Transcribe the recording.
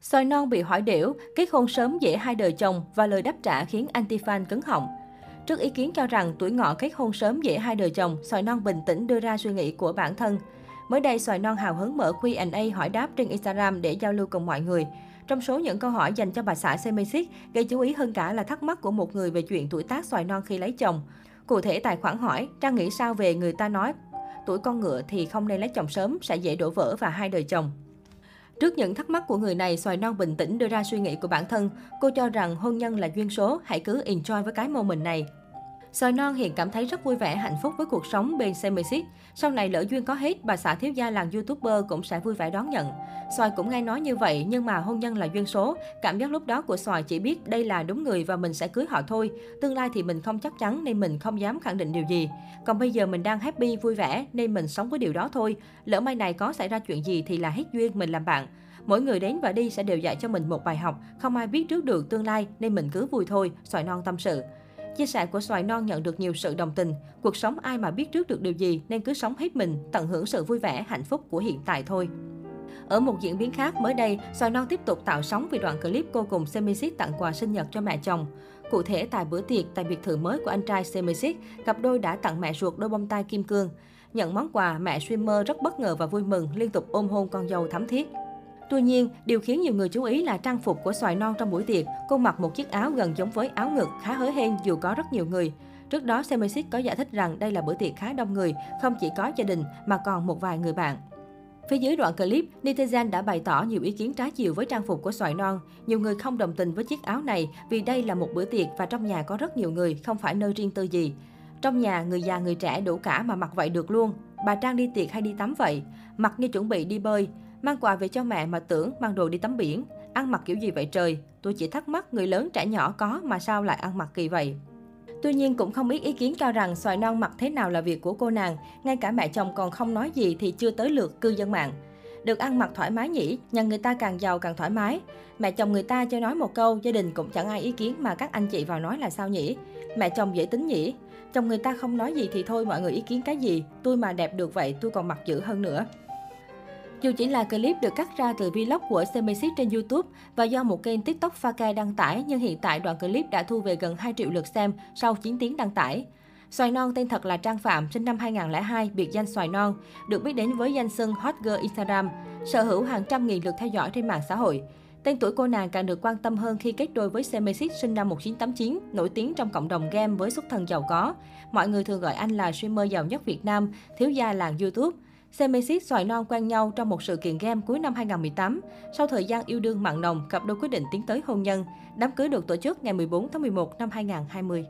Soi non bị hỏi đểu, kết hôn sớm dễ hai đời chồng và lời đáp trả khiến anti-fan cứng họng. Trước ý kiến cho rằng tuổi ngọ kết hôn sớm dễ hai đời chồng, Soi non bình tĩnh đưa ra suy nghĩ của bản thân. Mới đây, Soi non hào hứng mở Q&A hỏi đáp trên Instagram để giao lưu cùng mọi người. Trong số những câu hỏi dành cho bà xã Semisic, gây chú ý hơn cả là thắc mắc của một người về chuyện tuổi tác xoài non khi lấy chồng. Cụ thể tài khoản hỏi, Trang nghĩ sao về người ta nói tuổi con ngựa thì không nên lấy chồng sớm, sẽ dễ đổ vỡ và hai đời chồng. Trước những thắc mắc của người này, Xoài Non bình tĩnh đưa ra suy nghĩ của bản thân. Cô cho rằng hôn nhân là duyên số, hãy cứ enjoy với cái mô mình này. Sòi non hiện cảm thấy rất vui vẻ, hạnh phúc với cuộc sống bên Semisic. Sau này lỡ duyên có hết, bà xã thiếu gia làng youtuber cũng sẽ vui vẻ đón nhận. Sòi cũng nghe nói như vậy, nhưng mà hôn nhân là duyên số. Cảm giác lúc đó của Sòi chỉ biết đây là đúng người và mình sẽ cưới họ thôi. Tương lai thì mình không chắc chắn nên mình không dám khẳng định điều gì. Còn bây giờ mình đang happy, vui vẻ nên mình sống với điều đó thôi. Lỡ mai này có xảy ra chuyện gì thì là hết duyên mình làm bạn. Mỗi người đến và đi sẽ đều dạy cho mình một bài học, không ai biết trước được tương lai nên mình cứ vui thôi, Xoài non tâm sự. Chia sẻ của xoài non nhận được nhiều sự đồng tình. Cuộc sống ai mà biết trước được điều gì nên cứ sống hết mình, tận hưởng sự vui vẻ, hạnh phúc của hiện tại thôi. Ở một diễn biến khác, mới đây, Xoài Non tiếp tục tạo sóng vì đoạn clip cô cùng Semisic tặng quà sinh nhật cho mẹ chồng. Cụ thể, tại bữa tiệc tại biệt thự mới của anh trai Semisic, cặp đôi đã tặng mẹ ruột đôi bông tai kim cương. Nhận món quà, mẹ streamer rất bất ngờ và vui mừng, liên tục ôm hôn con dâu thắm thiết. Tuy nhiên, điều khiến nhiều người chú ý là trang phục của xoài non trong buổi tiệc. Cô mặc một chiếc áo gần giống với áo ngực, khá hớ hên dù có rất nhiều người. Trước đó, Semisic có giải thích rằng đây là bữa tiệc khá đông người, không chỉ có gia đình mà còn một vài người bạn. Phía dưới đoạn clip, netizen đã bày tỏ nhiều ý kiến trái chiều với trang phục của xoài non. Nhiều người không đồng tình với chiếc áo này vì đây là một bữa tiệc và trong nhà có rất nhiều người, không phải nơi riêng tư gì. Trong nhà, người già người trẻ đủ cả mà mặc vậy được luôn. Bà Trang đi tiệc hay đi tắm vậy? Mặc như chuẩn bị đi bơi. Mang quà về cho mẹ mà tưởng mang đồ đi tắm biển. Ăn mặc kiểu gì vậy trời? Tôi chỉ thắc mắc người lớn trẻ nhỏ có mà sao lại ăn mặc kỳ vậy? Tuy nhiên cũng không ít ý kiến cho rằng xoài non mặc thế nào là việc của cô nàng, ngay cả mẹ chồng còn không nói gì thì chưa tới lượt cư dân mạng. Được ăn mặc thoải mái nhỉ, nhà người ta càng giàu càng thoải mái. Mẹ chồng người ta cho nói một câu, gia đình cũng chẳng ai ý kiến mà các anh chị vào nói là sao nhỉ? Mẹ chồng dễ tính nhỉ? Chồng người ta không nói gì thì thôi mọi người ý kiến cái gì, tôi mà đẹp được vậy tôi còn mặc dữ hơn nữa. Dù chỉ là clip được cắt ra từ vlog của Semisic trên YouTube và do một kênh TikTok pha ca đăng tải, nhưng hiện tại đoạn clip đã thu về gần 2 triệu lượt xem sau 9 tiếng đăng tải. Xoài non tên thật là Trang Phạm, sinh năm 2002, biệt danh Xoài non, được biết đến với danh xưng Hot Girl Instagram, sở hữu hàng trăm nghìn lượt theo dõi trên mạng xã hội. Tên tuổi cô nàng càng được quan tâm hơn khi kết đôi với Semesic sinh năm 1989, nổi tiếng trong cộng đồng game với xuất thân giàu có. Mọi người thường gọi anh là streamer giàu nhất Việt Nam, thiếu gia làng YouTube. Semesis xoài non quen nhau trong một sự kiện game cuối năm 2018. Sau thời gian yêu đương mặn nồng, cặp đôi quyết định tiến tới hôn nhân. Đám cưới được tổ chức ngày 14 tháng 11 năm 2020.